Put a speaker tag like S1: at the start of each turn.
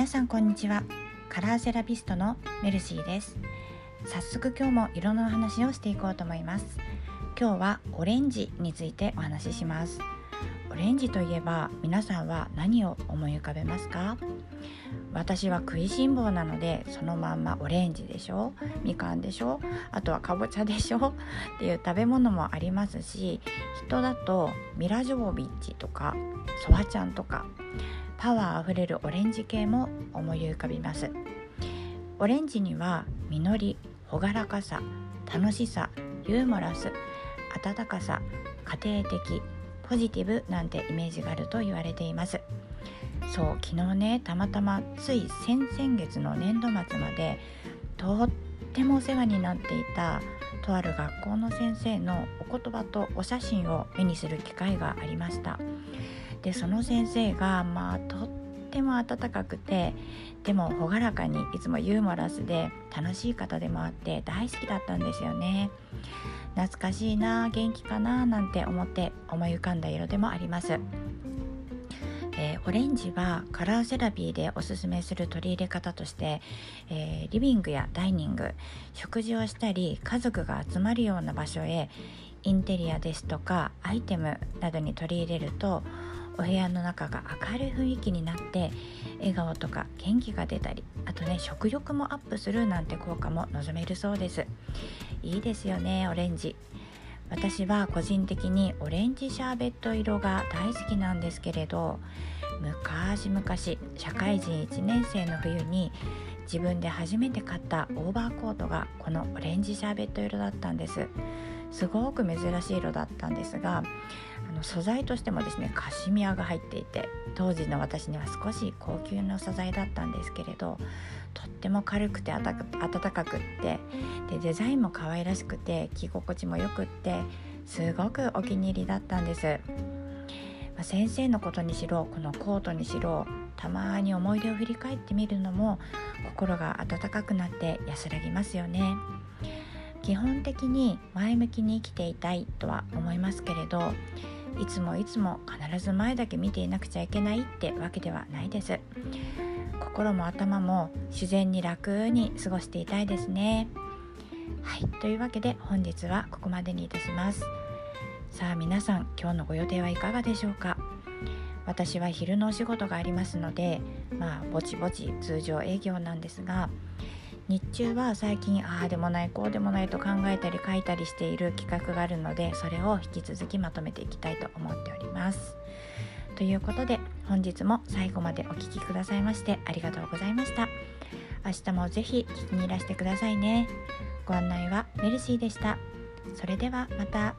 S1: 皆さんこんにちは。カラーセラピストのメルシーです。早速今日も色のお話をしていこうと思います。今日はオレンジについてお話しします。オレンジといえば皆さんは何を思い浮かべますか？私は食いしん坊なのでそのまんまオレンジでしょ？みかんでしょ？あとはかぼちゃでしょ？っていう食べ物もありますし人だとミラ・ジョボビッチとかソワちゃんとかパワーあふれるオレンジ系も思い浮かびます。オレンジには実り朗らかさ楽しさユーモラス温かさ家庭的ポジティブなんてイメージがあると言われています。そう昨日ねたまたまつい先々月の年度末までとってもお世話になっていたとある学校の先生のお言葉とお写真を目にする機会がありました。でその先生がまあとっても温かくてでも朗らかにいつもユーモラスで楽しい方でもあって大好きだったんですよね。懐かしいな元気かななんて思って思い浮かんだ色でもあります。えー、オレンジはカラーセラピーでおすすめする取り入れ方として、えー、リビングやダイニング食事をしたり家族が集まるような場所へインテリアですとかアイテムなどに取り入れるとお部屋の中が明るい雰囲気になって笑顔とか元気が出たりあとね食欲もアップするなんて効果も望めるそうです。いいですよねオレンジ。私は個人的にオレンジシャーベット色が大好きなんですけれど昔々社会人1年生の冬に自分で初めて買ったオーバーコートがこのオレンジシャーベット色だったんです。すごく珍しい色だったんですがあの素材としてもですねカシミヤが入っていて当時の私には少し高級な素材だったんですけれどとっても軽くて暖かくってでデザインも可愛らしくて着心地もよくってすごくお気に入りだったんです、ま、先生のことにしろこのコートにしろたまに思い出を振り返ってみるのも心が温かくなって安らぎますよね。基本的に前向きに生きていたいとは思いますけれどいつもいつも必ず前だけ見ていなくちゃいけないってわけではないです。心も頭も自然に楽に過ごしていたいですね。はいというわけで本日はここまでにいたします。さあ皆さん今日のご予定はいかがでしょうか？私は昼のお仕事がありますのでまあぼちぼち通常営業なんですが日中は最近ああでもないこうでもないと考えたり書いたりしている企画があるのでそれを引き続きまとめていきたいと思っております。ということで本日も最後までお聴きくださいましてありがとうございました。明日もぜひ聞きにいらしてくださいね。ご案内はメルシーでした。それではまた。